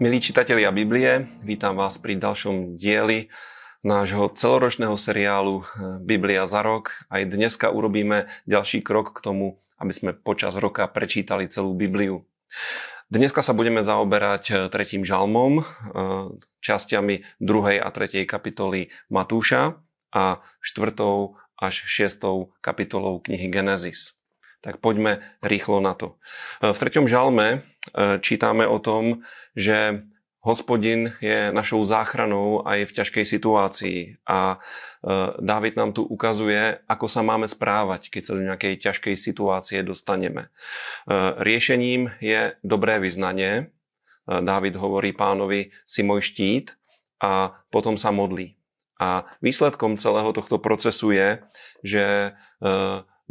Milí čitatelia Biblie, vítam vás pri ďalšom dieli nášho celoročného seriálu eh, Biblia za rok. Aj dneska urobíme ďalší krok k tomu, aby sme počas roka prečítali celú Bibliu. Dneska sa budeme zaoberať eh, tretím žalmom, eh, časťami 2. a 3. kapitoly Matúša a 4. až 6. kapitolou knihy Genesis. Tak poďme rýchlo na to. V treťom žalme čítame o tom, že hospodin je našou záchranou aj v ťažkej situácii a Dávid nám tu ukazuje, ako sa máme správať, keď sa do nejakej ťažkej situácie dostaneme. Riešením je dobré vyznanie. Dávid hovorí pánovi, si môj štít a potom sa modlí. A výsledkom celého tohto procesu je, že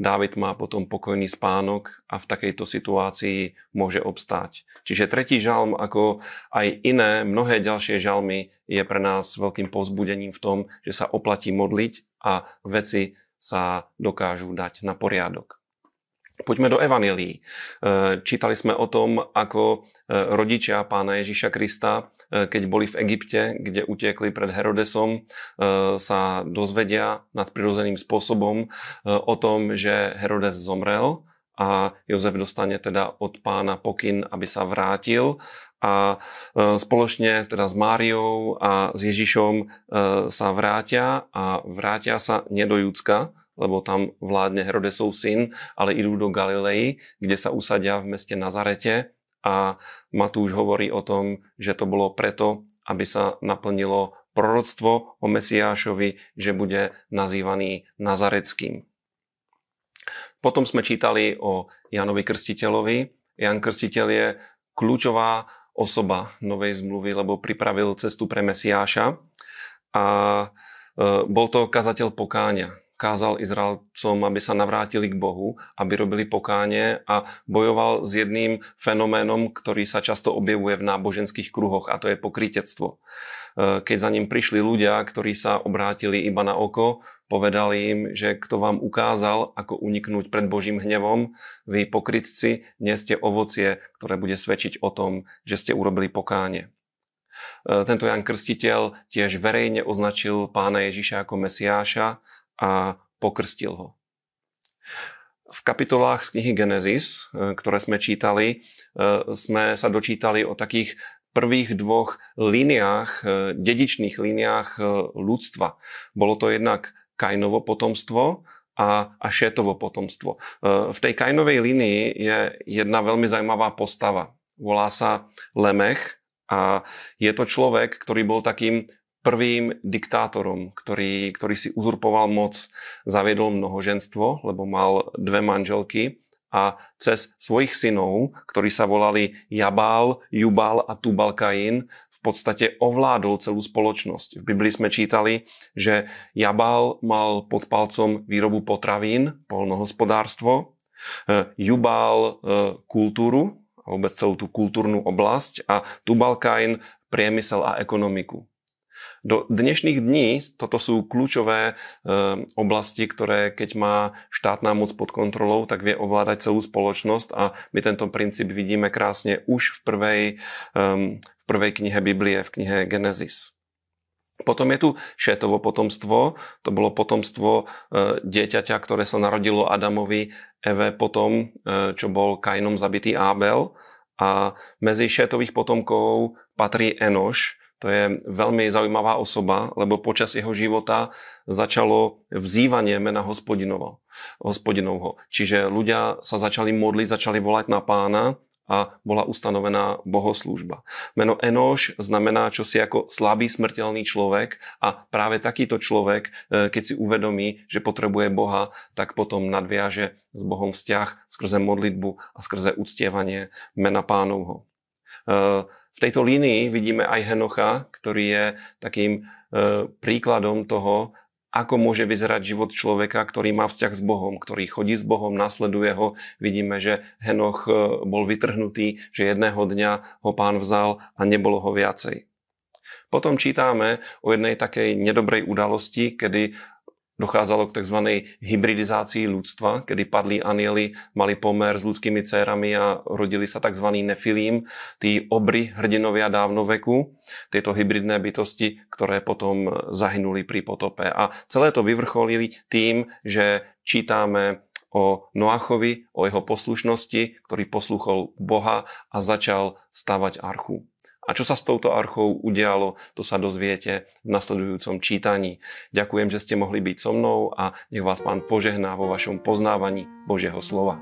Dávid má potom pokojný spánok a v takejto situácii môže obstáť. Čiže tretí žalm, ako aj iné, mnohé ďalšie žalmy, je pre nás veľkým povzbudením v tom, že sa oplatí modliť a veci sa dokážu dať na poriadok. Poďme do Evangelii. E, čítali sme o tom, ako e, rodičia pána Ježiša Krista, e, keď boli v Egypte, kde utiekli pred Herodesom, sa dozvedia nadprirodzeným spôsobom o tom, že Herodes zomrel a Jozef dostane teda od pána pokyn, aby sa vrátil a spoločne teda s Máriou a s Ježišom sa vrátia a vrátia sa nie do Judska, lebo tam vládne Herodesov syn, ale idú do Galilei, kde sa usadia v meste Nazarete a Matúš hovorí o tom, že to bolo preto, aby sa naplnilo proroctvo o Mesiášovi, že bude nazývaný Nazareckým. Potom sme čítali o Janovi Krstiteľovi. Jan Krstiteľ je kľúčová osoba novej zmluvy, lebo pripravil cestu pre Mesiáša a e, bol to kazateľ pokáňa kázal Izraelcom, aby sa navrátili k Bohu, aby robili pokánie a bojoval s jedným fenoménom, ktorý sa často objevuje v náboženských kruhoch a to je pokrytectvo. E, keď za ním prišli ľudia, ktorí sa obrátili iba na oko, povedali im, že kto vám ukázal, ako uniknúť pred Božím hnevom, vy pokrytci, neste ovocie, ktoré bude svedčiť o tom, že ste urobili pokánie. E, tento Jan Krstiteľ tiež verejne označil pána Ježiša ako Mesiáša a pokrstil ho. V kapitolách z knihy Genesis, e, ktoré sme čítali, e, sme sa dočítali o takých prvých dvoch líniách, e, dedičných líniách ľudstva. Bolo to jednak Kainovo potomstvo a, a Šétovo potomstvo. V tej Kainovej línii je jedna veľmi zaujímavá postava. Volá sa Lemech a je to človek, ktorý bol takým prvým diktátorom, ktorý, ktorý si uzurpoval moc, zaviedol mnohoženstvo, lebo mal dve manželky a cez svojich synov, ktorí sa volali Jabál, Jubal a Tubalkain, v podstate ovládol celú spoločnosť. V Biblii sme čítali, že Jabál mal pod palcom výrobu potravín, polnohospodárstvo, e, Jubal e, kultúru, vôbec celú tú kultúrnu oblasť a Tubalkain priemysel a ekonomiku. Do dnešných dní toto sú kľúčové e, oblasti, ktoré keď má štátna moc pod kontrolou, tak vie ovládať celú spoločnosť a my tento princíp vidíme krásne už v prvej, e, v prvej knihe Biblie, v knihe Genesis. Potom je tu Šétovo potomstvo, to bolo potomstvo e, dieťaťa, ktoré sa narodilo Adamovi, Eve potom, e, čo bol Kainom zabitý Ábel. A medzi Šétových potomkov patrí Enoš, to je veľmi zaujímavá osoba, lebo počas jeho života začalo vzývanie mena hospodinovho. hospodinovho. Čiže ľudia sa začali modliť, začali volať na pána a bola ustanovená bohoslúžba. Meno Enoš znamená čosi ako slabý smrteľný človek a práve takýto človek, e, keď si uvedomí, že potrebuje Boha, tak potom nadviaže s Bohom vzťah skrze modlitbu a skrze uctievanie mena pánovho. V tejto línii vidíme aj Henocha, ktorý je takým e, príkladom toho, ako môže vyzerať život človeka, ktorý má vzťah s Bohom, ktorý chodí s Bohom, nasleduje ho. Vidíme, že Henoch e, bol vytrhnutý, že jedného dňa ho pán vzal a nebolo ho viacej. Potom čítame o jednej takej nedobrej udalosti, kedy Dochádzalo k tzv. hybridizácii ľudstva, kedy padli anieli, mali pomer s ľudskými dcerami a rodili sa tzv. nefilím, tí obry hrdinovia dávno veku, tieto hybridné bytosti, ktoré potom zahynuli pri potope. A celé to vyvrcholili tým, že čítame o Noachovi, o jeho poslušnosti, ktorý poslúchol Boha a začal stavať archu. A čo sa s touto archou udialo, to sa dozviete v nasledujúcom čítaní. Ďakujem, že ste mohli byť so mnou a nech vás Pán požehná vo vašom poznávaní Božieho slova.